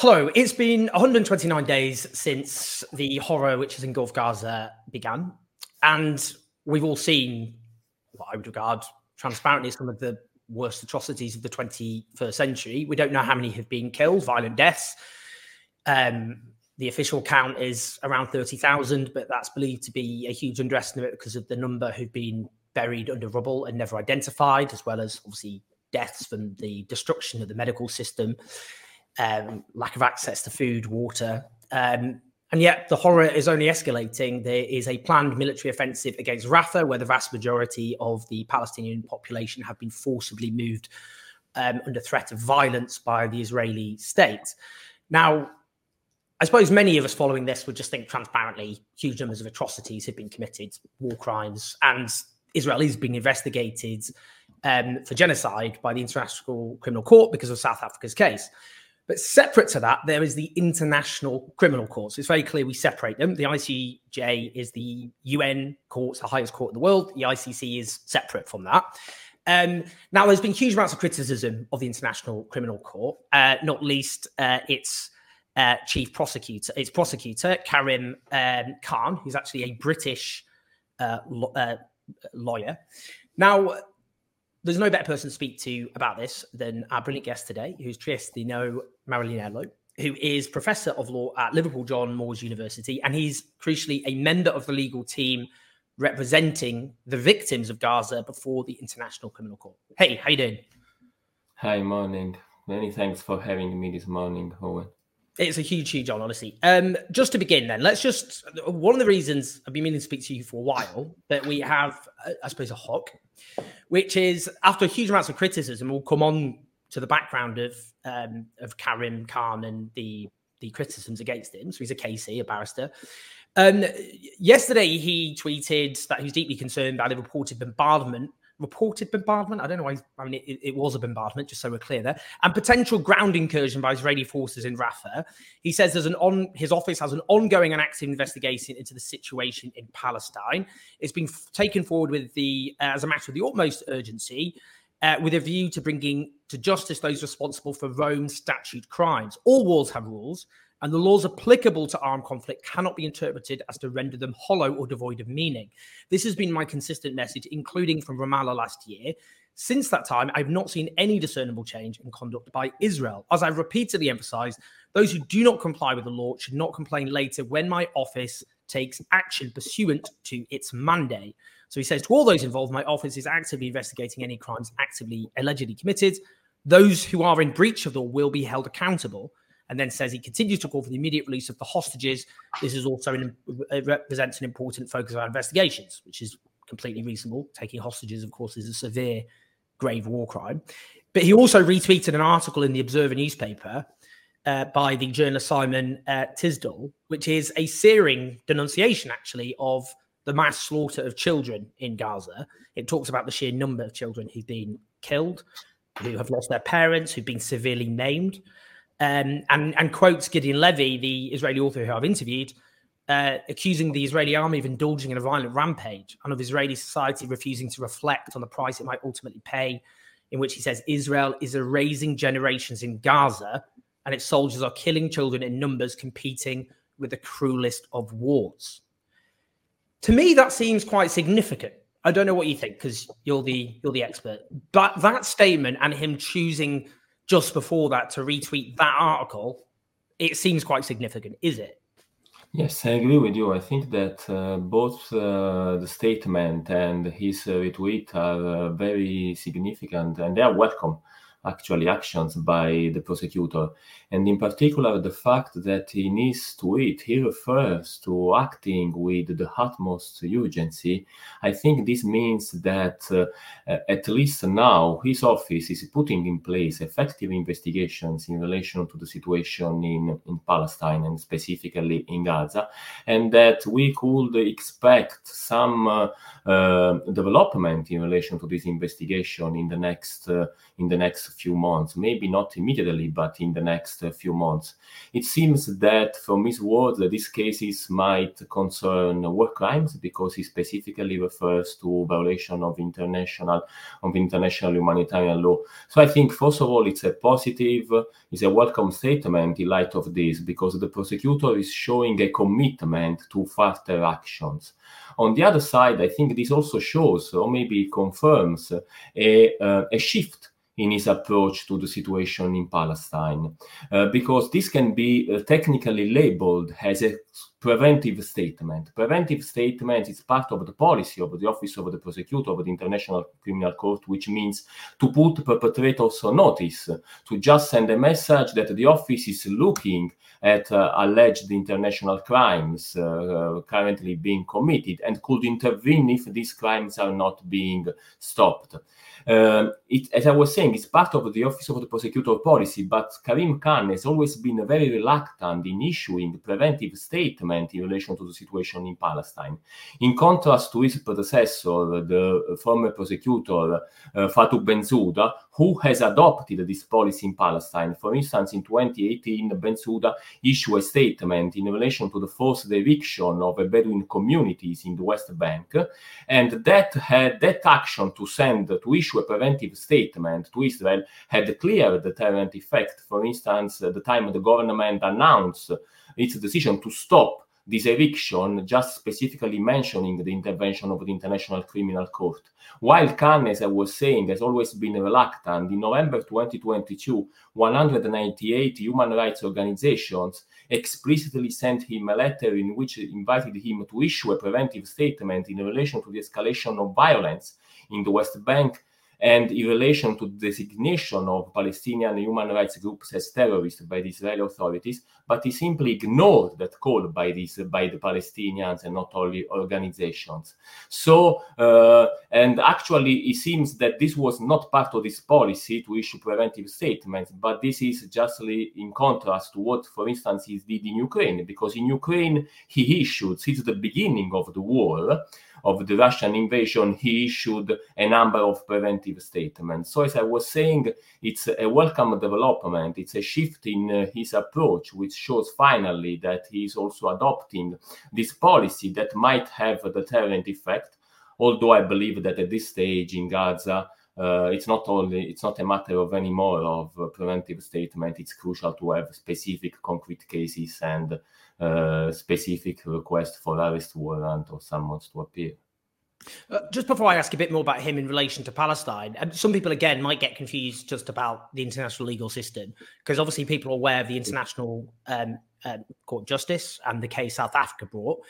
Hello, it's been 129 days since the horror which has engulfed Gaza began. And we've all seen what I would regard transparently as some of the worst atrocities of the 21st century. We don't know how many have been killed, violent deaths. Um, the official count is around 30,000, but that's believed to be a huge underestimate because of the number who've been buried under rubble and never identified, as well as obviously deaths from the destruction of the medical system, um, lack of access to food, water. Um, and yet the horror is only escalating. There is a planned military offensive against Rafah, where the vast majority of the Palestinian population have been forcibly moved um, under threat of violence by the Israeli state. Now, I suppose many of us following this would just think transparently huge numbers of atrocities have been committed, war crimes, and Israel is being investigated um, for genocide by the International Criminal Court because of South Africa's case. But separate to that, there is the International Criminal Court. It's very clear we separate them. The ICJ is the UN court, the highest court in the world. The ICC is separate from that. Um, now, there's been huge amounts of criticism of the International Criminal Court, uh, not least uh, its uh, chief prosecutor, its prosecutor, Karim um, Khan, who's actually a British uh, lo- uh, lawyer. Now, there's no better person to speak to about this than our brilliant guest today, who's Triestino Mariniello, who is professor of law at Liverpool John Moores University, and he's crucially a member of the legal team representing the victims of Gaza before the International Criminal Court. Hey, how you doing? Hi, morning. Many thanks for having me this morning, Owen. It's a huge, huge honor, honestly. Um, just to begin, then, let's just one of the reasons I've been meaning to speak to you for a while that we have, uh, I suppose, a hook, which is after huge amounts of criticism, we'll come on to the background of um, of Karim Khan and the the criticisms against him. So he's a KC, a barrister. Um, yesterday, he tweeted that he was deeply concerned by the reported bombardment reported bombardment. I don't know why. I mean, it, it, was a bombardment, just so we're clear there, and potential ground incursion by Israeli forces in Rafah. He says there's an on his office has an ongoing and active investigation into the situation in Palestine. It's been f- taken forward with the uh, as a matter of the utmost urgency. Uh, with a view to bringing to justice those responsible for Rome statute crimes. All wars have rules, and the laws applicable to armed conflict cannot be interpreted as to render them hollow or devoid of meaning. This has been my consistent message, including from Ramallah last year. Since that time, I've not seen any discernible change in conduct by Israel. As I've repeatedly emphasized, those who do not comply with the law should not complain later when my office takes action pursuant to its mandate. So he says to all those involved, my office is actively investigating any crimes actively allegedly committed. Those who are in breach of the law will be held accountable and then says he continues to call for the immediate release of the hostages. This is also an, it uh, represents an important focus of our investigations, which is completely reasonable. Taking hostages, of course, is a severe, grave war crime. But he also retweeted an article in the Observer newspaper uh, by the journalist Simon uh, Tisdall, which is a searing denunciation, actually, of the mass slaughter of children in Gaza. It talks about the sheer number of children who've been killed, who have lost their parents, who've been severely maimed um, and, and quotes Gideon Levy, the Israeli author who I've interviewed, uh, accusing the Israeli army of indulging in a violent rampage and of Israeli society refusing to reflect on the price it might ultimately pay, in which he says Israel is erasing generations in Gaza and its soldiers are killing children in numbers competing with the cruelest of wars. To me, that seems quite significant. I don't know what you think because you're the you're the expert. But that statement and him choosing just before that to retweet that article, it seems quite significant, is it? Yes, I agree with you. I think that uh, both uh, the statement and his uh, retweet are uh, very significant and they are welcome. Actually actions by the prosecutor. And in particular, the fact that needs to it, he refers to acting with the utmost urgency. I think this means that uh, at least now his office is putting in place effective investigations in relation to the situation in, in Palestine and specifically in Gaza, and that we could expect some uh, uh, development in relation to this investigation in the next uh, in the next few months. Maybe not immediately, but in the next uh, few months. It seems that from his words, these cases might concern war crimes because he specifically refers to violation of international of international humanitarian law. So I think first of all, it's a positive, it's a welcome statement in light of this because the prosecutor is showing a commitment to further actions. On the other side, I think this also shows, or maybe confirms, a, uh, a shift in his approach to the situation in Palestine, uh, because this can be uh, technically labeled as a preventive statement. Preventive statement is part of the policy of the Office of the Prosecutor of the International Criminal Court, which means to put perpetrators on notice, to just send a message that the office is looking at uh, alleged international crimes uh, uh, currently being committed and could intervene if these crimes are not being stopped. Um, it, as I was saying, it's part of the Office of the Prosecutor policy, but Karim Khan has always been very reluctant in issuing preventive statement in relation to the situation in Palestine. In contrast to his predecessor, the former prosecutor uh, Fatou Bensouda, who has adopted this policy in Palestine. For instance, in 2018, Ben Bensouda issued a statement in relation to the forced eviction of Bedouin communities in the West Bank, and that had that action to send to issue a preventive statement to Israel had clear deterrent effect. For instance, the time the government announced its decision to stop this eviction, just specifically mentioning the intervention of the International Criminal Court. While Khan, as I was saying, has always been reluctant, in November 2022, 198 human rights organizations explicitly sent him a letter in which invited him to issue a preventive statement in relation to the escalation of violence in the West Bank and in relation to the designation of Palestinian human rights groups as terrorists by the Israeli authorities, but he simply ignored that call by by the Palestinians and not only organizations. So, uh, and actually, it seems that this was not part of this policy to issue preventive statements, but this is justly in contrast to what, for instance, he did in Ukraine, because in Ukraine he issued since the beginning of the war of the Russian invasion, he issued a number of preventive statements. So, as I was saying, it's a welcome development. It's a shift in uh, his approach, which shows finally that he is also adopting this policy that might have a deterrent effect. Although I believe that at this stage in Gaza, uh, it's not only it's not a matter of anymore of preventive statement. It's crucial to have specific concrete cases and uh, specific request for arrest warrant or summons to appear. Uh, just before I ask a bit more about him in relation to Palestine, and some people again might get confused just about the international legal system because obviously people are aware of the International um, um, Court of Justice and the case South Africa brought.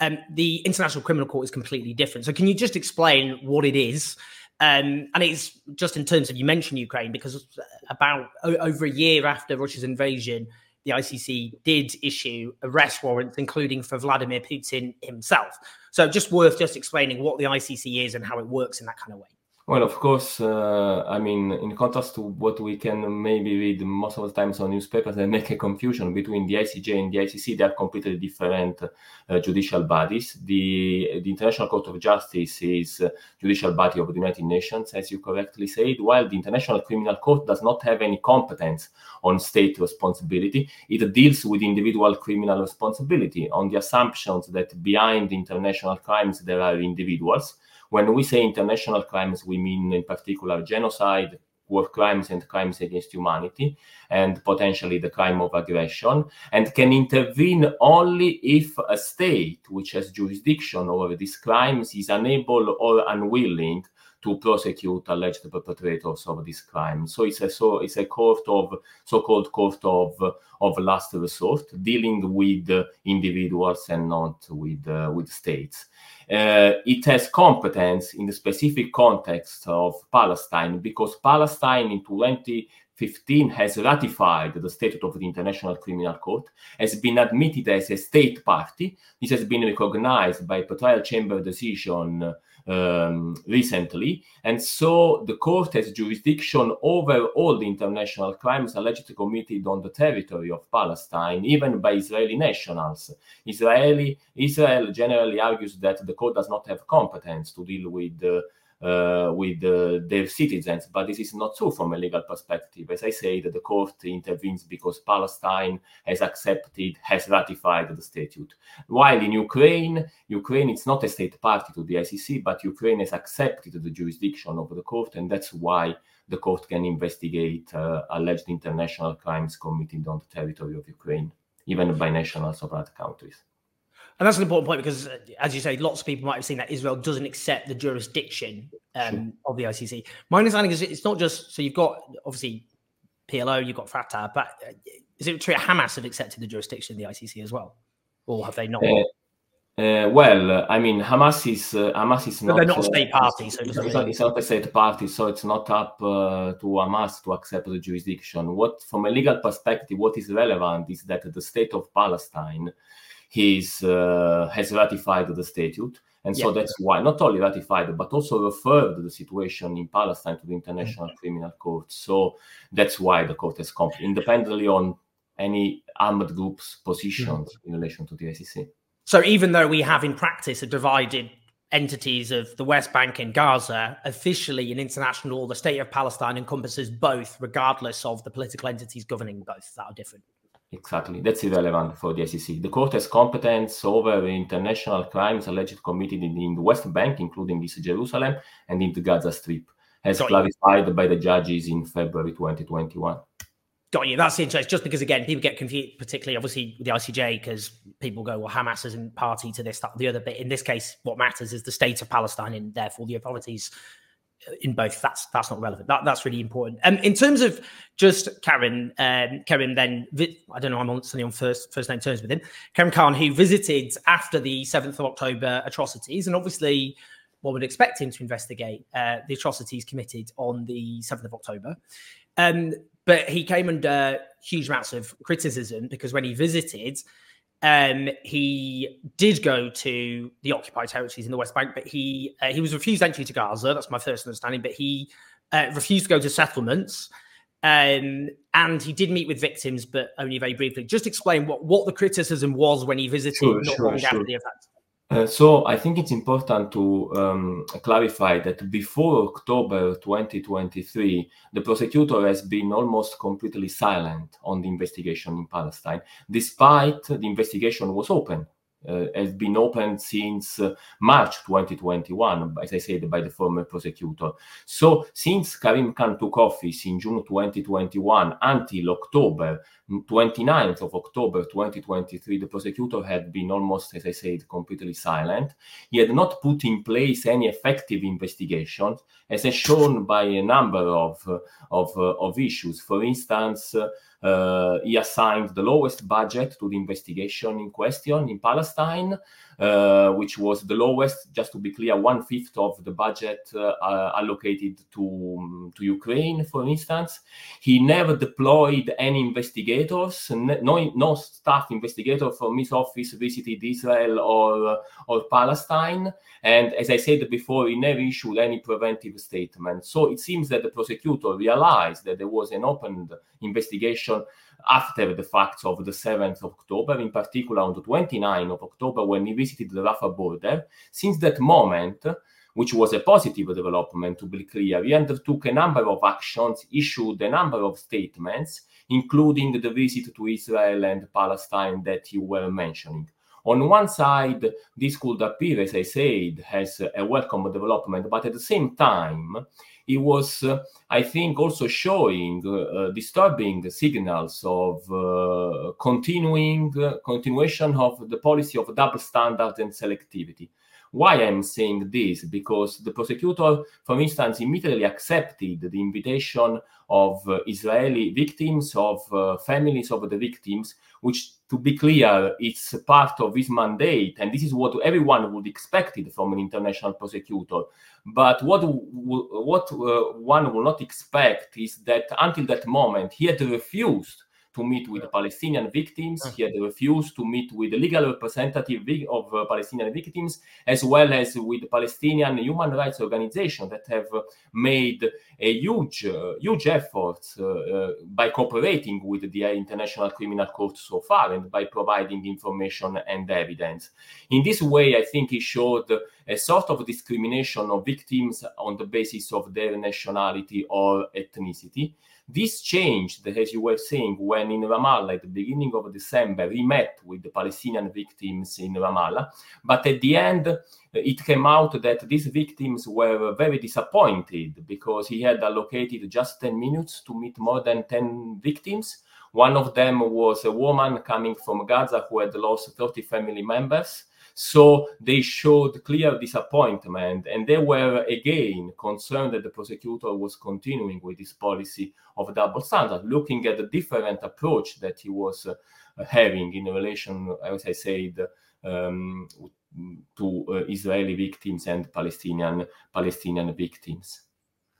Um, the International Criminal Court is completely different. So, can you just explain what it is um, and it's just in terms of you mentioned Ukraine because about over a year after Russia's invasion, the ICC did issue arrest warrants, including for Vladimir Putin himself. So just worth just explaining what the ICC is and how it works in that kind of way. Well, of course, uh, I mean, in contrast to what we can maybe read most of the times on newspapers, they make a confusion between the ICJ and the ICC. They are completely different uh, judicial bodies. The, the International Court of Justice is a judicial body of the United Nations, as you correctly said, while the International Criminal Court does not have any competence on state responsibility. It deals with individual criminal responsibility on the assumptions that behind international crimes there are individuals when we say international crimes, we mean in particular genocide, war crimes and crimes against humanity, and potentially the crime of aggression, and can intervene only if a state which has jurisdiction over these crimes is unable or unwilling to prosecute alleged perpetrators of this crime. So it's a so it's a court of so-called court of of last resort, dealing with individuals and not with uh, with states. Uh, it has competence in the specific context of Palestine because Palestine in 20 15 has ratified the Statute of the International Criminal Court, has been admitted as a state party. This has been recognized by a trial chamber decision um, recently. And so the court has jurisdiction over all the international crimes allegedly committed on the territory of Palestine, even by Israeli nationals. Israeli Israel generally argues that the court does not have competence to deal with uh, with uh, their citizens. But this is not true from a legal perspective. As I said, the court intervenes because Palestine has accepted, has ratified the statute. While in Ukraine, Ukraine is not a state party to the ICC, but Ukraine has accepted the jurisdiction of the court, and that's why the court can investigate uh, alleged international crimes committed on the territory of Ukraine, even by nationals of other countries. And that's an important point because, uh, as you say, lots of people might have seen that Israel doesn't accept the jurisdiction um, sure. of the ICC. My understanding is it's not just so you've got obviously PLO, you've got Fatah, but uh, is it true that Hamas have accepted the jurisdiction of the ICC as well, or have they not? Uh, uh, well, I mean, Hamas is uh, Hamas is but not. They're not a state party, so it's, not, it's not a state party, so it's not up uh, to Hamas to accept the jurisdiction. What, from a legal perspective, what is relevant is that the state of Palestine he's uh, has ratified the statute. And so yeah. that's why not only ratified, but also referred the situation in Palestine to the International mm-hmm. Criminal Court. So that's why the court has come independently on any armed group's positions mm-hmm. in relation to the ICC. So even though we have in practice a divided entities of the West Bank and Gaza, officially in international law, the state of Palestine encompasses both, regardless of the political entities governing both that are different. Exactly. That's irrelevant for the ICC. The court has competence over the international crimes alleged committed in, in the West Bank, including East Jerusalem and in the Gaza Strip, as Got clarified you. by the judges in February 2021. Got you. That's interesting. Just because, again, people get confused, particularly obviously with the ICJ, because people go, well, Hamas isn't party to this, that, the other. But in this case, what matters is the state of Palestine and therefore the authorities in both that's that's not relevant. That that's really important. Um in terms of just Karim um Karim then i don't know i'm on on first first name terms with him. Karim Khan who visited after the 7th of october atrocities and obviously one would expect him to investigate uh, the atrocities committed on the 7th of october. Um but he came under huge amounts of criticism because when he visited um, he did go to the occupied territories in the West Bank, but he uh, he was refused entry to Gaza. That's my first understanding. But he uh, refused to go to settlements, um, and he did meet with victims, but only very briefly. Just explain what what the criticism was when he visited sure, not sure, long sure. after the event. Uh, so I think it's important to um, clarify that before October 2023, the prosecutor has been almost completely silent on the investigation in Palestine, despite the investigation was open has been opened since uh, March 2021, as I said, by the former prosecutor. So, since Karim Khan took office in June 2021 until October 29th of October 2023, the prosecutor had been almost, as I said, completely silent. He had not put in place any effective investigations, as is shown by a number of, uh, of, uh, of issues. For instance, uh, uh, Uh, he assigned the lowest budget to the investigation in question in Palestine, uh, which was the lowest, just to be clear, one fifth of the budget uh, allocated to, um, to Ukraine, for instance. He never deployed any investigators, no, no staff investigator from his office visited Israel or, or Palestine. And as I said before, he never issued any preventive statement. So it seems that the prosecutor realized that there was an open investigation after the facts of the 7th of October, in particular on the 29th of October when he visited the Rafah border. Since that moment, which was a positive development to be clear, he undertook a number of actions, issued a number of statements, including the visit to Israel and Palestine that you were mentioning. On one side, this could appear, as I said, as a welcome development, but at the same time, it was, uh, I think, also showing uh, disturbing signals of uh, continuing continuation of the policy of double standards and selectivity. Why I'm saying this? Because the prosecutor, for instance, immediately accepted the invitation of uh, Israeli victims, of uh, families of the victims, which, to be clear, it's part of his mandate, and this is what everyone would expect it from an international prosecutor. But what what uh, one will not expect is that until that moment, he had refused to meet with Palestinian victims. He had refused to meet with the legal representative of uh, Palestinian victims, as well as with Palestinian human rights organizations that have made a huge, uh, huge effort uh, uh, by cooperating with the International Criminal Court so far and by providing information and evidence. In this way, I think he showed a sort of discrimination of victims on the basis of their nationality or ethnicity. This changed, as you were saying, when in Ramallah at the beginning of December, he met with the Palestinian victims in Ramallah. But at the end, it came out that these victims were very disappointed because he had allocated just 10 minutes to meet more than 10 victims. One of them was a woman coming from Gaza who had lost 30 family members. So they showed clear disappointment, and they were again concerned that the prosecutor was continuing with this policy of double standard, looking at the different approach that he was uh, having in relation, as I said, um, to uh, Israeli victims and Palestinian Palestinian victims.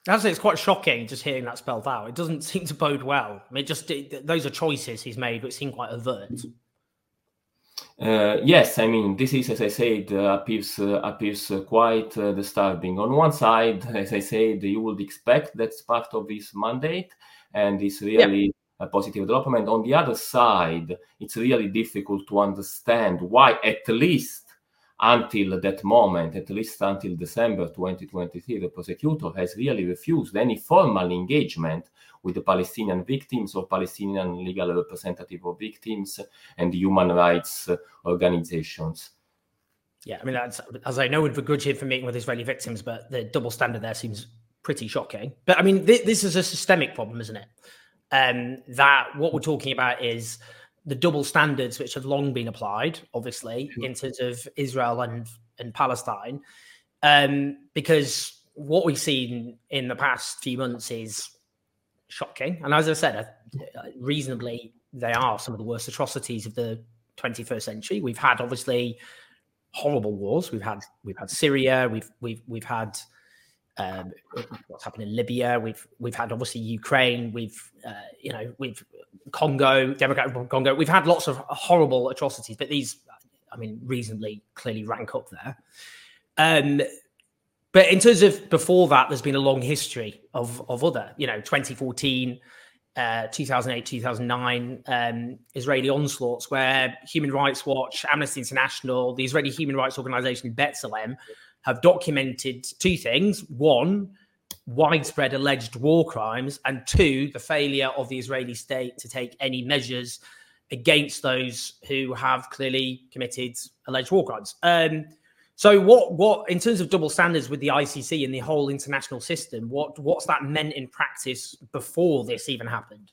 Actually, it's quite shocking just hearing that spelled out. It doesn't seem to bode well. I mean, just it, those are choices he's made, which seem quite overt. Uh, yes, I mean this is, as I said, uh, appears uh, appears uh, quite uh, disturbing. On one side, as I said, you would expect that's part of his mandate, and it's really a positive development. On the other side, it's really difficult to understand why, at least until that moment, at least until December 2023, the prosecutor has really refused any formal engagement with the Palestinian victims or Palestinian legal representative of victims and human rights organizations. Yeah, I mean, as I know, would begrudge him for meeting with Israeli victims, but the double standard there seems pretty shocking. But I mean, th- this is a systemic problem, isn't it? Um, that what we're talking about is the double standards which have long been applied, obviously, in terms of Israel and and Palestine, um, because what we've seen in the past few months is shocking. And as I said, reasonably, they are some of the worst atrocities of the 21st century. We've had obviously horrible wars. We've had we've had Syria. We've we've we've had um, what's happened in Libya. We've we've had obviously Ukraine. We've uh, you know we've Congo, Democratic Congo. We've had lots of horrible atrocities, but these, I mean, reasonably clearly rank up there. Um, but in terms of before that, there's been a long history of of other, you know, 2014. Uh, 2008, 2009 um, Israeli onslaughts, where Human Rights Watch, Amnesty International, the Israeli Human Rights Organization B'Tselem have documented two things. One, widespread alleged war crimes, and two, the failure of the Israeli state to take any measures against those who have clearly committed alleged war crimes. Um, so, what, what, in terms of double standards with the ICC and the whole international system, what, what's that meant in practice before this even happened?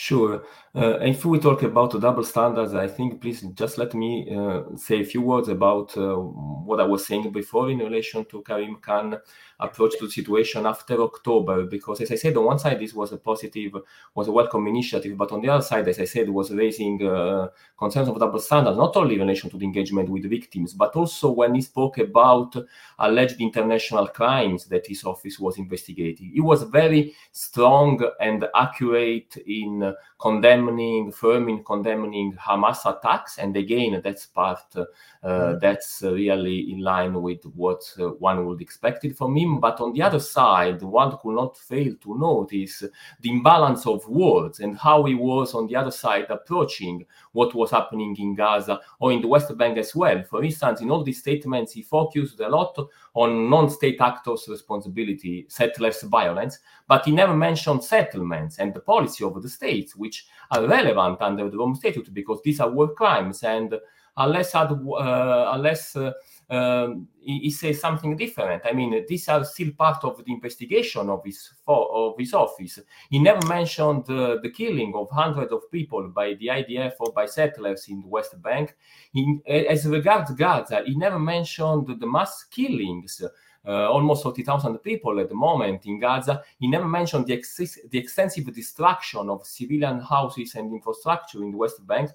Sure. Uh, if we talk about double standards, I think please just let me uh, say a few words about uh, what I was saying before in relation to Karim Khan approach to the situation after October. Because as I said, on one side, this was a positive, was a welcome initiative, but on the other side, as I said, was raising uh, concerns of double standards, not only in relation to the engagement with victims, but also when he spoke about alleged international crimes that his office was investigating. He was very strong and accurate in condemning, firm in condemning Hamas attacks, and again, that's part uh, mm-hmm. that's really in line with what uh, one would expect it from him him, but on the other side, one could not fail to notice the imbalance of words and how he was on the other side approaching what was happening in Gaza or in the West Bank as well. For instance, in all these statements, he focused a lot on non state actors' responsibility, settlers' violence, but he never mentioned settlements and the policy of the states, which are relevant under the Rome Statute because these are war crimes and unless, uh, unless uh, um, says something different. I mean, these are still part of the investigation of his of his office. He never mentioned uh, the killing of hundreds of people by the IDF or by settlers in the West Bank. He, as regards Gaza, he never mentioned the mass killings. Uh, almost 40,000 people at the moment in Gaza. He never mentioned the, ex- the extensive destruction of civilian houses and infrastructure in the West Bank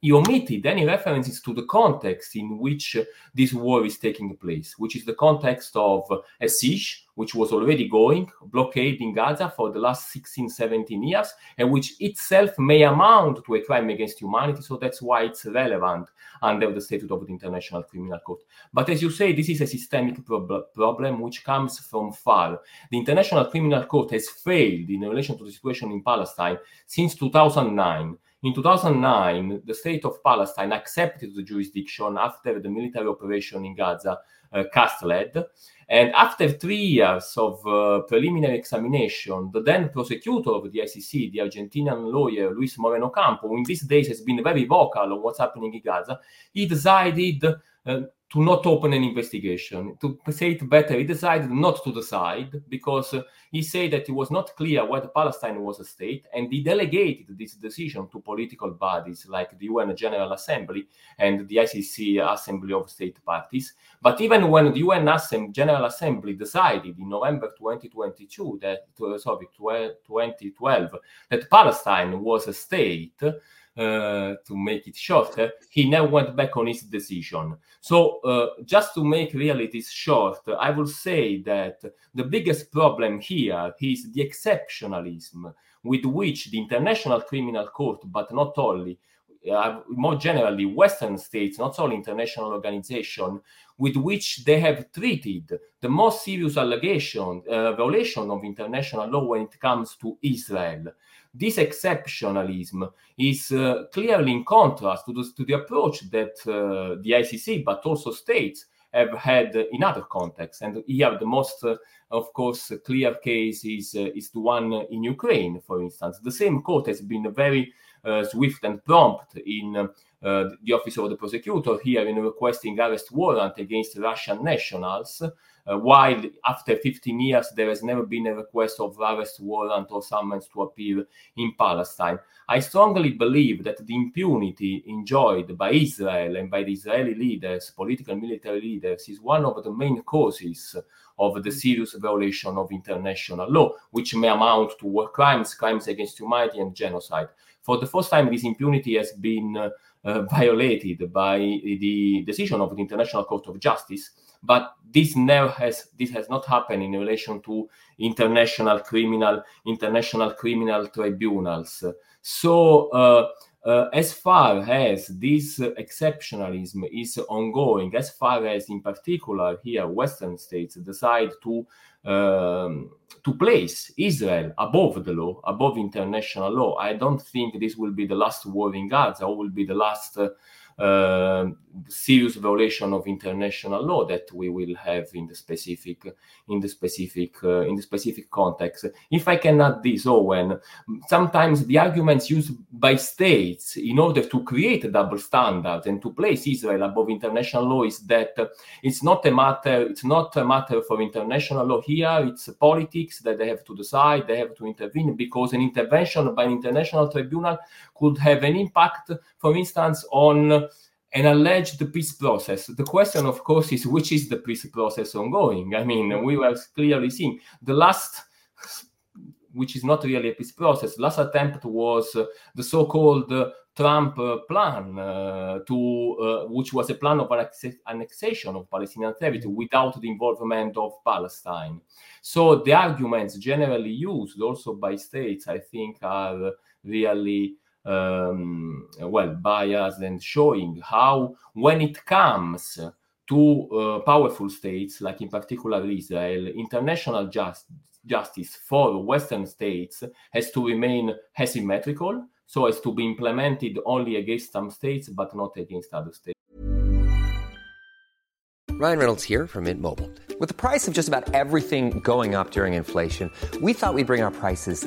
he omitted any references to the context in which this war is taking place, which is the context of a siege, which was already going, blockade in Gaza for the last 16, 17 years, and which itself may amount to a crime against humanity. So that's why it's relevant under the statute of the International Criminal Court. But as you say, this is a systemic prob- problem which comes from far. The International Criminal Court has failed in relation to the situation in Palestine since 2009 in 2009, the state of Palestine accepted the jurisdiction after the military operation in Gaza uh, cast lead. And after three years of uh, preliminary examination, the then prosecutor of the ICC, the Argentinian lawyer Luis Moreno Ocampo, who in these days has been very vocal on what's happening in Gaza, he decided uh, to not open an investigation. To say it better, he decided not to decide because he said that it was not clear whether Palestine was a state, and he delegated this decision to political bodies like the UN General Assembly and the ICC Assembly of State Parties. But even when the UN General Assembly decided in November 2022 that uh, sorry 2012 that Palestine was a state, uh, to make it shorter, he now went back on his decision. So, uh, just to make realities short, I will say that the biggest problem here is the exceptionalism with which the International Criminal Court, but not only, uh, more generally, Western states, not only international organization, with which they have treated the most serious allegation, uh, violation of international law when it comes to Israel this exceptionalism is uh, clearly in contrast to the, to the approach that uh, the ICC, but also states, have had in other contexts. And here, the most, uh, of course, clear case is, uh, is the one in Ukraine, for instance. The same court has been very swift and prompt in uh, the office of the prosecutor here in requesting arrest warrant against Russian nationals uh, while after 15 years there has never been a request of arrest warrant or summons to appear in Palestine. I strongly believe that the impunity enjoyed by Israel and by the Israeli leaders, political and military leaders, is one of the main causes of the serious violation of international law, which may amount to war crimes, crimes against humanity, and genocide. For the first time, this impunity has been uh, uh, violated by the decision of the International Court of Justice. But this never has this has not happened in relation to international criminal international criminal tribunals. So uh, as far as this exceptionalism is ongoing, as far as in particular here Western states decide to um, to place Israel above the law, above international law, I don't think this will be the last war in Gaza or will be the last uh, serious violation of international law that we will have in the specific in the specific uh, in the specific context. If i can add this owen sometimes the arguments used by states in order to create a double standard and to place israel above international law is that it's not a matter it's not a matter for international law here. It's politics that they have to decide they have to intervene because an intervention by an international tribunal could have an impact for instance on an alleged peace process. The question, of course, is which is the peace process ongoing? I mean, we were clearly seeing the last, which is not really a peace process, last attempt was uh, the so called uh, Trump uh, plan, uh, to which was a plan of annexation of Palestinian territory without the involvement of Palestine. So the arguments generally used also by states, I think, are really um, well biased and showing how when it comes to uh, powerful states like in particular israel international just, justice for western states has to remain asymmetrical so as to be implemented only against some states but not against other states. Ryan reynolds here from mint mobile. With the price of just about everything going up during inflation we thought we'd bring our prices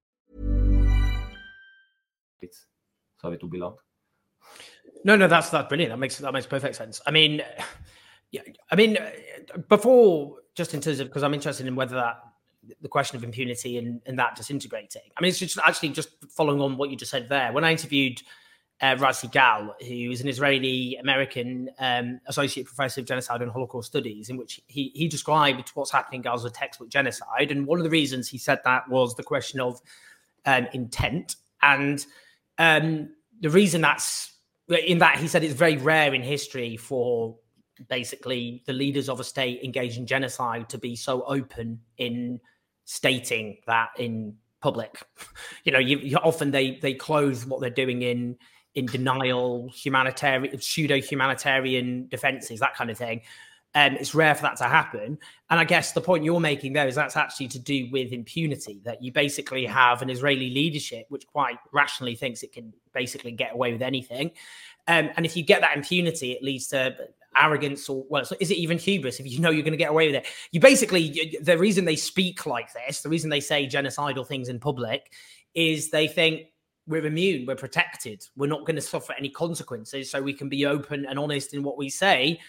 Sorry to be long. No, no, that's that's brilliant. That makes that makes perfect sense. I mean, yeah, I mean, before just in terms of because I'm interested in whether that the question of impunity and, and that disintegrating. I mean, it's just actually just following on what you just said there. When I interviewed uh, Raz Segal, who is an Israeli American um, associate professor of genocide and Holocaust studies, in which he he described what's happening in Gaza as textbook genocide. And one of the reasons he said that was the question of um, intent. And um, the reason that's in that he said it's very rare in history for basically the leaders of a state engaged in genocide to be so open in stating that in public. You know, you, you often they they close what they're doing in in denial, humanitarian, pseudo humanitarian defenses, that kind of thing. Um, it's rare for that to happen. And I guess the point you're making there is that's actually to do with impunity, that you basically have an Israeli leadership which quite rationally thinks it can basically get away with anything. Um, and if you get that impunity, it leads to arrogance or, well, so is it even hubris if you know you're going to get away with it? You basically, the reason they speak like this, the reason they say genocidal things in public is they think we're immune, we're protected, we're not going to suffer any consequences, so we can be open and honest in what we say.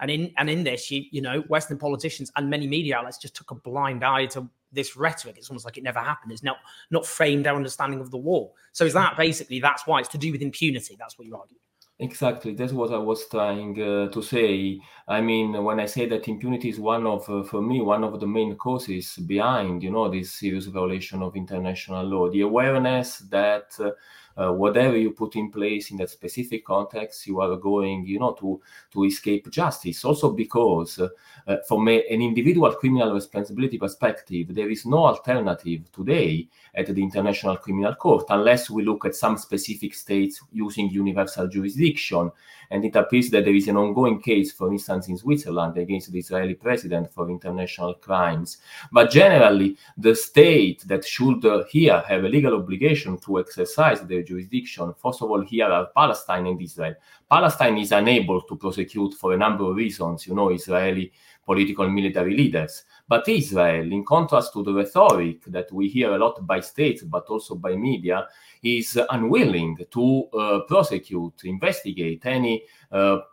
And in and in this, you you know, Western politicians and many media outlets just took a blind eye to this rhetoric. It's almost like it never happened. It's not not framed our understanding of the war. So is that basically that's why it's to do with impunity? That's what you argue. Exactly, that's what I was trying uh, to say. I mean, when I say that impunity is one of, uh, for me, one of the main causes behind, you know, this serious violation of international law, the awareness that uh, uh, whatever you put in place in that specific context, you are going, you know, to to escape justice. Also because, uh, from a, an individual criminal responsibility perspective, there is no alternative today at the International Criminal Court unless we look at some specific states using universal jurisdiction. And it appears that there is an ongoing case, for instance, in Switzerland against the Israeli president for international crimes. But generally, the state that should uh, here have a legal obligation to exercise their jurisdiction, first of all, here are Palestine and Israel. Palestine is unable to prosecute for a number of reasons, you know, Israeli political military leaders. But Israel, in contrast to the rhetoric that we hear a lot by states, but also by media, is unwilling to uh, prosecute, investigate any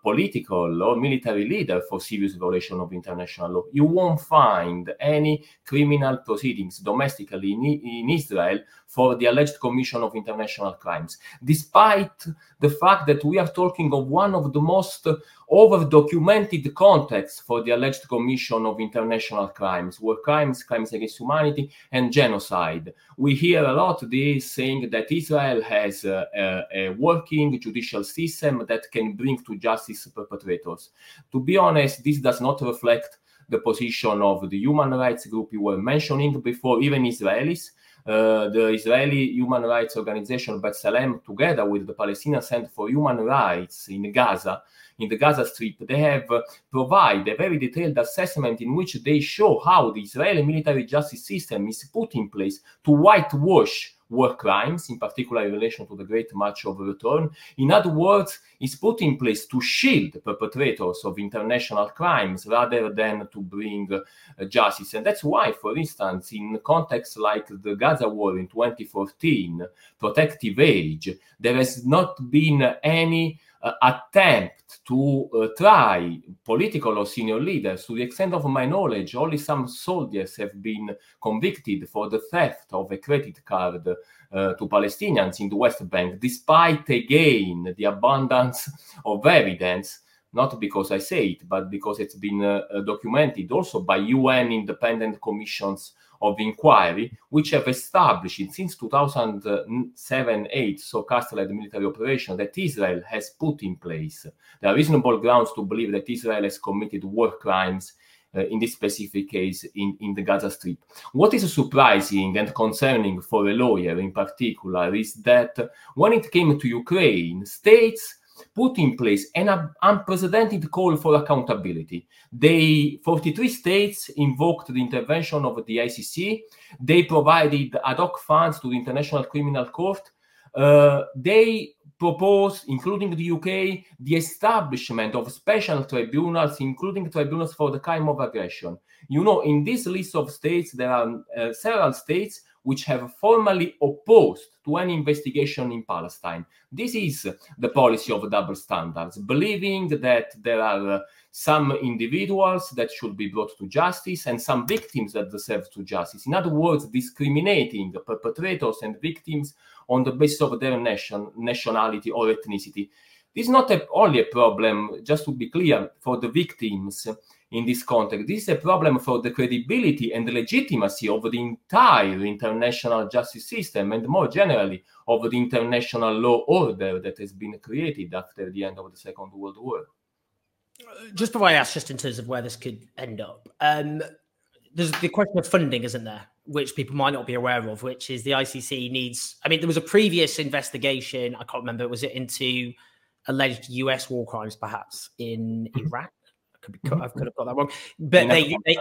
political or military leader for serious violation of international law. You won't find any criminal proceedings domestically in, in Israel for the alleged commission of international crimes, despite the fact that we are talking of one of the most over documented contexts for the alleged commission of international crimes, war crimes, crimes against humanity, and genocide. We hear a lot this saying that Israel has a, a, a working judicial system that can bring to justice perpetrators. To be honest, this does not reflect the position of the human rights group you were mentioning before, even Israelis. Uh, the Israeli human rights organization B'Tselem, together with the Palestinian Center for Human Rights in Gaza, in the Gaza Strip, they have uh, provided a very detailed assessment in which they show how the Israeli military justice system is put in place to whitewash war crimes, in particular in relation to the Great March of Return. In other words, is put in place to shield perpetrators of international crimes rather than to bring uh, justice. And that's why, for instance, in contexts like the Gaza war in 2014, Protective Edge, there has not been any attempt to uh, try political or senior leaders. To the extent of my knowledge, only some soldiers have been convicted for the theft of a credit card uh, to Palestinians in the West Bank, despite again the abundance of evidence not because I say it, but because it's been uh, uh documented also by UN independent commissions of inquiry, which have established since 2007 8, so Cast Lead military operation that Israel has put in place. There are reasonable grounds to believe that Israel has committed war crimes. Uh, in this specific case, in, in the Gaza Strip. What is surprising and concerning for a lawyer in particular is that when it came to Ukraine, states put in place an unprecedented call for accountability. They 43 states invoked the intervention of the ICC. They provided ad hoc funds to the International Criminal Court. Uh, they proposed, including the UK, the establishment of special tribunals, including tribunals for the crime of aggression. You know, in this list of states, there are uh, several states which have formally opposed to any investigation in Palestine. This is the policy of double standards, believing that there are uh, some individuals that should be brought to justice and some victims that deserve to justice. In other words, discriminating perpetrators and victims on the basis of their nation, nationality or ethnicity. This is not a, only a problem, just to be clear, for the victims in this context. This is a problem for the credibility and the legitimacy of the entire international justice system and more generally of the international law order that has been created after the end of the Second World War. Just before I ask, just in terms of where this could end up, um, there's the question of funding, isn't there? Which people might not be aware of, which is the ICC needs. I mean, there was a previous investigation. I can't remember. Was it into alleged US war crimes, perhaps in mm-hmm. Iraq? could be, I could have got that wrong. But in they, they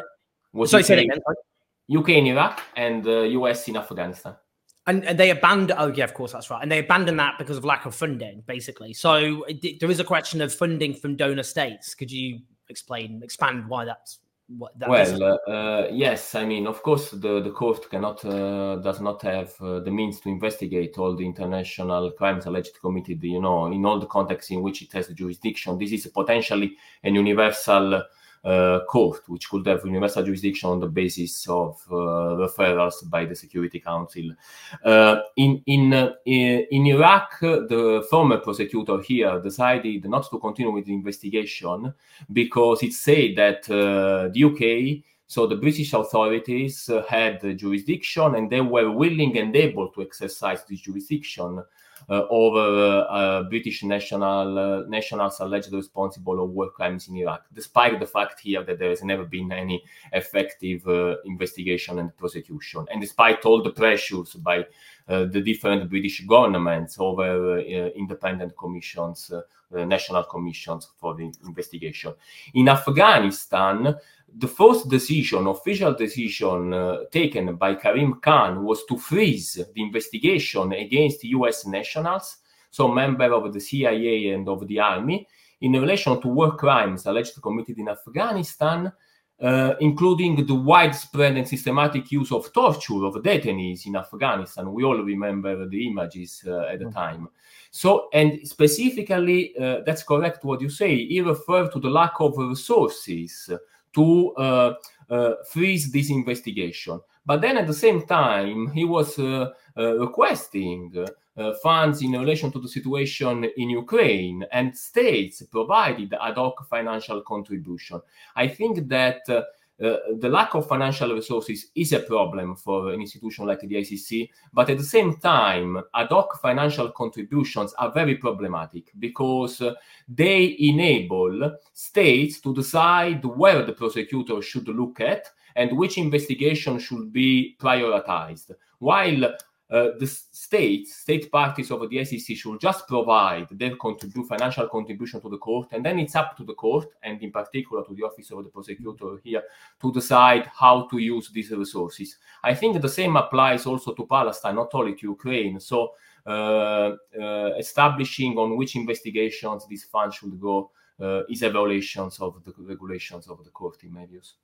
sorry, say again. UK in Iraq and uh, US in Afghanistan. And, and, they abandoned. Oh yeah, of course that's right. And they abandoned that because of lack of funding, basically. So it, there is a question of funding from donor states. Could you explain, expand why that's what that well uh, uh, yes i mean of course the, the court cannot uh, does not have uh, the means to investigate all the international crimes alleged committed you know in all the contexts in which it has jurisdiction. This is potentially an universal court, which could have universal jurisdiction on the basis of uh, referrals by the Security Council. Uh, in in in Iraq, the former prosecutor here decided not to continue with the investigation because it said that the UK so the British authorities uh, had jurisdiction and they were willing and able to exercise this jurisdiction uh, Uh, over uh, uh, British national uh, nationals alleged responsible of war crimes in Iraq, despite the fact here that there has never been any effective uh, investigation and prosecution, and despite all the pressures by the different British governments over independent commissions, national commissions for the investigation. In Afghanistan, the first decision, official decision uh, taken by Karim Khan was to freeze the investigation against US nationals, so members of the CIA and of the army, in relation to war crimes alleged committed in Afghanistan, uh, including the widespread and systematic use of torture of detainees in Afghanistan. We all remember the images uh, at the mm-hmm. time. So, and specifically, uh, that's correct what you say. He referred to the lack of resources to uh, uh, freeze this investigation. But then at the same time, he was uh, requesting funds in relation to the situation in Ukraine, and states provided ad hoc financial contribution. I think that uh, the lack of financial resources is a problem for an institution like the ICC, but at the same time, ad hoc financial contributions are very problematic because uh, they enable states to decide where the prosecutor should look at and which investigation should be prioritized. While uh, the states, state parties of the ICC should just provide their contribute, financial contribution to the court, and then it's up to the court, and in particular to the office of the prosecutor here, to decide how to use these resources. I think the same applies also to Palestine, not only to Ukraine. So uh, uh, establishing on which investigations these funds should go uh, is a violation of the regulations of the court in my views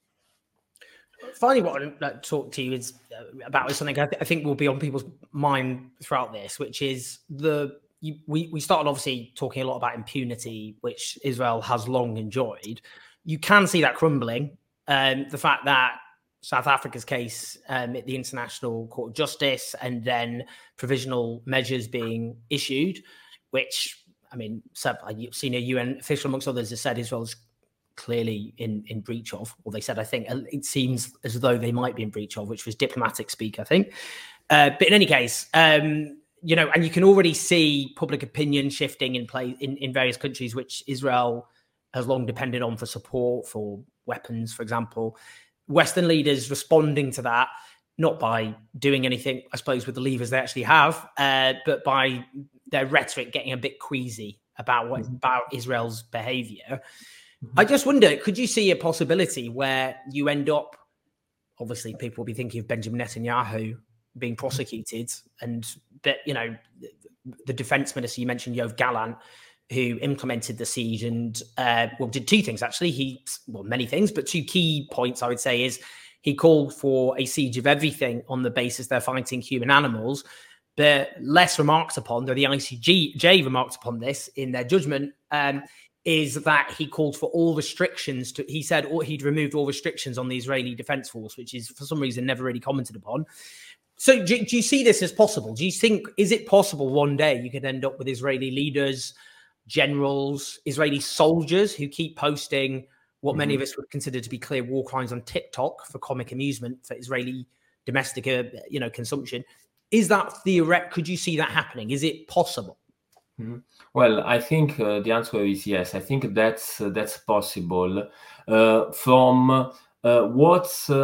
finally, what I want to talk to you is uh, about is something I, th- I, think will be on people's mind throughout this, which is the you, we we started obviously talking a lot about impunity, which Israel has long enjoyed. You can see that crumbling. Um, the fact that South Africa's case um, at the International Court of Justice and then provisional measures being issued, which I mean, seen a UN official amongst others has said Israel's clearly in in breach of, or they said I think it seems as though they might be in breach of, which was diplomatic speak, I think. Uh, but in any case, um, you know, and you can already see public opinion shifting in play in, in various countries, which Israel has long depended on for support for weapons, for example. Western leaders responding to that, not by doing anything, I suppose, with the levers they actually have, uh, but by their rhetoric getting a bit queasy about what mm-hmm. about Israel's behavior. Mm-hmm. I just wonder, could you see a possibility where you end up? Obviously, people will be thinking of Benjamin Netanyahu being prosecuted, and but you know the defense minister you mentioned, Yoav Gallant, who implemented the siege and uh, well did two things actually. He well many things, but two key points I would say is he called for a siege of everything on the basis they're fighting human animals. But less remarked upon, though the ICJ remarked upon this in their judgment, um, is that he called for all restrictions to he said he'd removed all restrictions on the Israeli Defense Force, which is for some reason never really commented upon. So do, do, you see this as possible? Do you think is it possible one day you could end up with Israeli leaders, generals, Israeli soldiers who keep posting what mm-hmm. many of us would consider to be clear war crimes on TikTok for comic amusement for Israeli domestic, uh, you know, consumption? Is that theoretic? Could you see that happening? Is it possible? Mm-hmm. Well, I think uh, the answer is yes. I think that's uh, that's possible. Uh, from uh, what uh,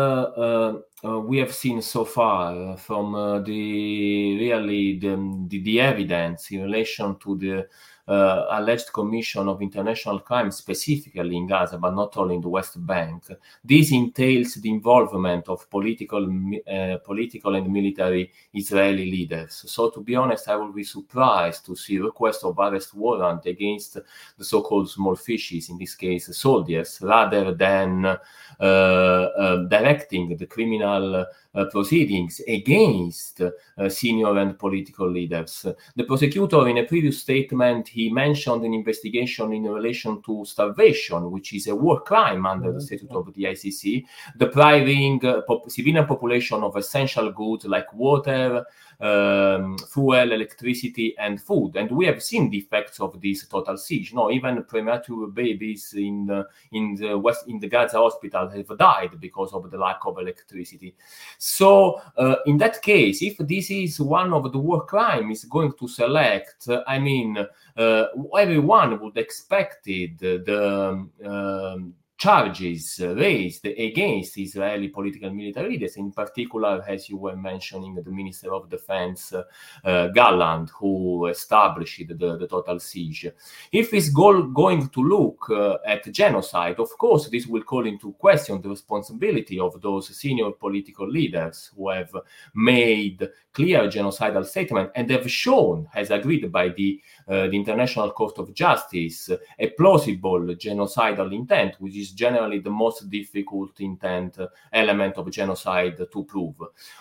uh, we have seen so far from the really the, the, the evidence in relation to the uh, alleged commission of international crimes, specifically in Gaza, but not only in the West Bank. This entails the involvement of political, uh, political and military Israeli leaders. So, to be honest, I will be surprised to see request of arrest warrant against the so-called small fishes, in this case soldiers, rather than uh, uh directing the criminal uh, proceedings against uh, senior and political leaders. The prosecutor, in a previous statement, he mentioned an investigation in relation to starvation, which is a war crime under the statute of the ICC, depriving uh, pop- civilian population of essential goods like water, um, fuel, electricity, and food. And we have seen the effects of this total siege. No, even premature babies in the, in the west in the Gaza hospital have died because of the lack of electricity. So, uh, in that case, if this is one of the war crimes going to select, uh, I mean, uh, everyone would expected the um, charges raised against Israeli political military leaders, in particular, as you were mentioning, the Minister of Defense uh, Gallant, who established the, the total siege. If it's go- going to look uh, at genocide, of course, this will call into question the responsibility of those senior political leaders who have made clear genocidal statements and have shown, as agreed by the, Uh, the International Court of Justice, a plausible genocidal intent, which is generally the most difficult intent uh, element of genocide to prove.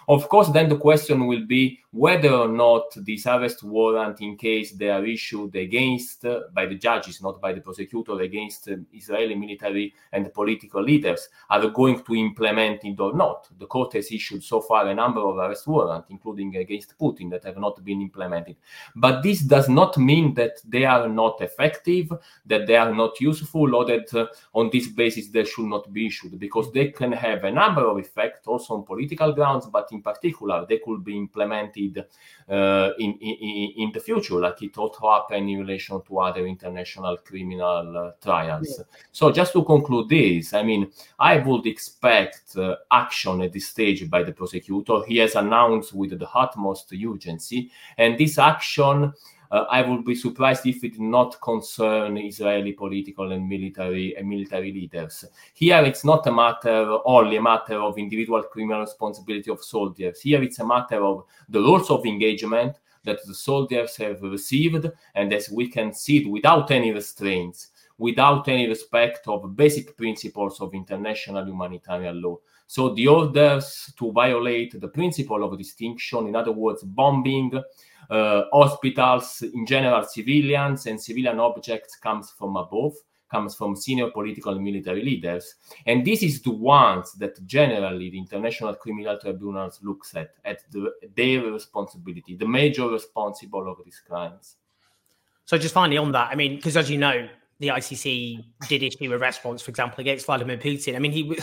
Of course, then the question will be whether or not this arrest warrant, in case they are issued against uh, by the judges, not by the prosecutor, against um, Israeli military and political leaders, are going to implement it or not. The court has issued so far a number of arrest warrants, including against Putin, that have not been implemented. But this does not mean that they are not effective, that they are not useful, or that uh, on this basis they should not be issued because they can have a number of effects also on political grounds, but in particular they could be implemented uh, in, in, in the future, like it ought to happen in relation to other international criminal uh, trials. Yeah. So just to conclude this, I mean, I would expect uh, action at this stage by the prosecutor. He has announced with the utmost urgency, and this action uh, I would be surprised if it did not concern Israeli political and military and military leaders. Here, it's not a matter only a matter of individual criminal responsibility of soldiers. Here, it's a matter of the rules of engagement that the soldiers have received, and as we can see it, without any restraints, without any respect of basic principles of international humanitarian law. So the orders to violate the principle of distinction, in other words, bombing, Uh, hospitals, in general, civilians and civilian objects comes from above, comes from senior political and military leaders. And this is the ones that generally the International Criminal Tribunals looks at, at the, their responsibility, the major responsible of these crimes. So just finally on that, I mean, because as you know, the ICC did issue a response, for example, against Vladimir Putin. I mean, he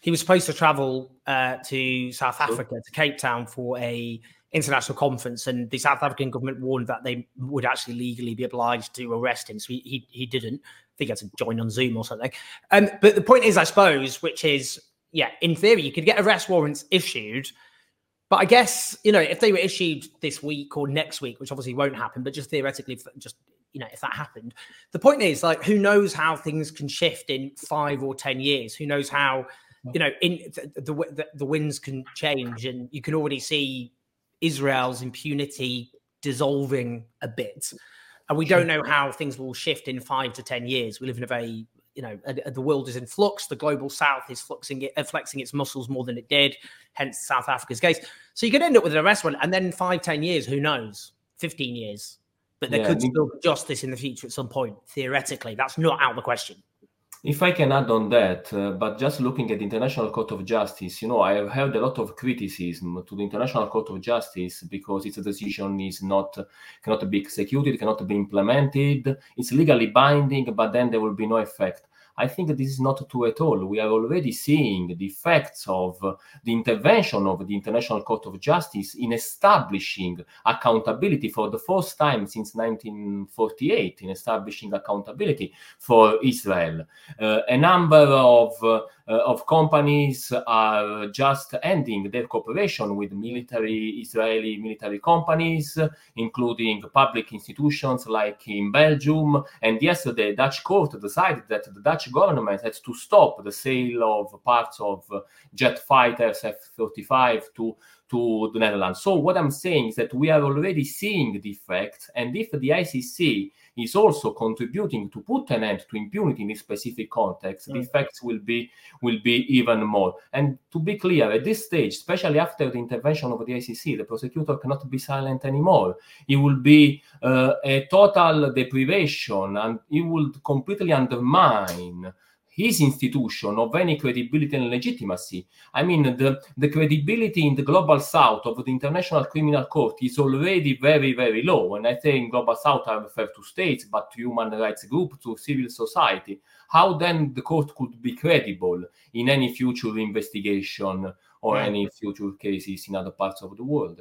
he was supposed to travel uh, to South Africa, to Cape Town, for a international conference, and the South African government warned that they would actually legally be obliged to arrest him. So he he, he didn't. I think he had to join on Zoom or something. Um, but the point is, I suppose, which is, yeah, in theory, you could get arrest warrants issued. But I guess you know if they were issued this week or next week, which obviously won't happen, but just theoretically, just you know, if that happened, the point is like, who knows how things can shift in five or ten years? Who knows how, you know, in the the, the winds can change, and you can already see Israel's impunity dissolving a bit, and we don't know how things will shift in five to ten years. We live in a very you know the world is in flux. The global south is fluxing it, uh, flexing its muscles more than it did hence south africa's case. So you could end up with an arrest warrant and then five ten years who knows? 15 years but there yeah, could still be justice in the future at some point. Theoretically, that's not out of the question. If I can add on that, uh, but just looking at the International Court of Justice, you know, I have heard a lot of criticism to the International Court of Justice because its decision is not cannot be executed, cannot be implemented. It's legally binding, but then there will be no effect. I think this is not true at all. We are already seeing the effects of the intervention of the International Court of Justice in establishing accountability for the first time since 1948, in establishing accountability for Israel. Uh, a number of uh, Uh, of companies are just ending their cooperation with military Israeli military companies, including public institutions like in Belgium. And yesterday, the Dutch court decided that the Dutch government had to stop the sale of parts of jet fighters F-35 to to the Netherlands. So what I'm saying is that we are already seeing the effects, and if the ICC is also contributing to put an end to impunity in this specific context, mm. the effects will be will be even more. And to be clear, at this stage, especially after the intervention of the ICC, the prosecutor cannot be silent anymore. It will be uh, a total deprivation, and it will completely undermine his institution of any credibility and legitimacy. I mean, the, the credibility in the global south of the International Criminal Court is already very, very low. When I say in global south, I refer to states, but to human rights groups, to civil society. How then the court could be credible in any future investigation or any future cases in other parts of the world?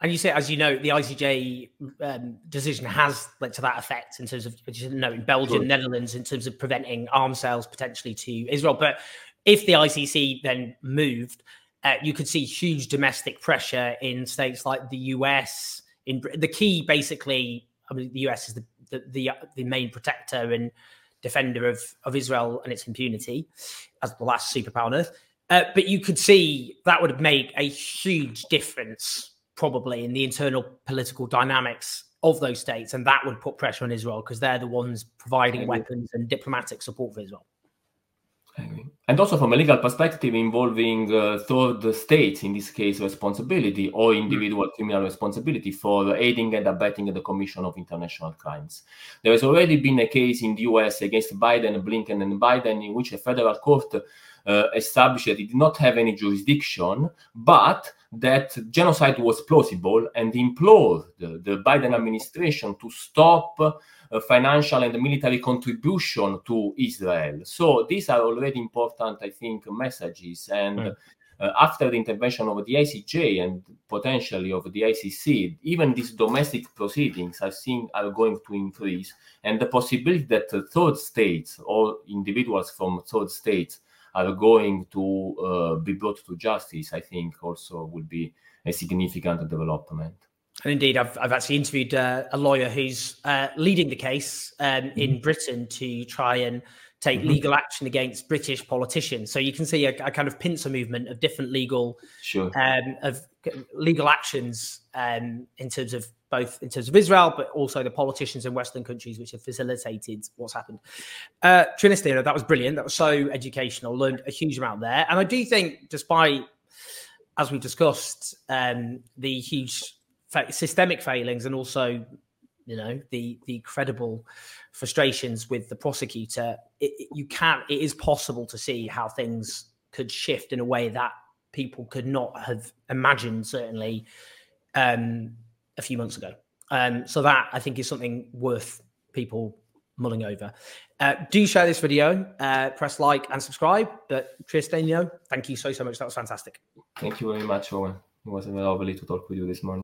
And you say, as you know, the ICJ um, decision has led to that effect in terms of, you know, in Belgium, Good. Netherlands, in terms of preventing arms sales potentially to Israel. But if the ICC then moved, uh, you could see huge domestic pressure in states like the US. In the key, basically, I mean, the US is the the the, the main protector and defender of of Israel and its impunity as the last superpower on earth. Uh, but you could see that would make a huge difference probably in the internal political dynamics of those states, and that would put pressure on Israel because they're the ones providing weapons and diplomatic support for Israel. And also from a legal perspective, involving uh, third states, in this case, responsibility or individual mm. criminal responsibility for aiding and abetting the commission of international crimes. There has already been a case in the US against Biden, Blinken, and Biden in which a federal court uh, established that it did not have any jurisdiction, but that genocide was plausible and implored the, the Biden administration to stop uh, financial and military contribution to Israel. So these are already important, I think, messages. And mm. uh, after the intervention of the ICJ and potentially of the ICC, even these domestic proceedings, I think, are going to increase. And the possibility that third states or individuals from third states are going to uh, be brought to justice, I think also would be a significant development. And indeed, I've, I've actually interviewed uh, a lawyer who's uh, leading the case um, in mm-hmm. Britain to try and take mm-hmm. legal action against British politicians. So you can see a, a kind of pincer movement of different legal sure. um, of legal actions um, in terms of both in terms of Israel, but also the politicians in Western countries which have facilitated what's happened. Uh, Triestino, that was brilliant. That was so educational. Learned a huge amount there, and I do think, despite as we've discussed, um, the huge systemic failings and also you know the the credible frustrations with the prosecutor it, it, you can it is possible to see how things could shift in a way that people could not have imagined certainly um, a few months ago. Um, so that i think is something worth people mulling over. Uh, do share this video uh, press like and subscribe but tristan thank you so so much. That was fantastic. Thank you very much owen. It was lovely to talk with you this morning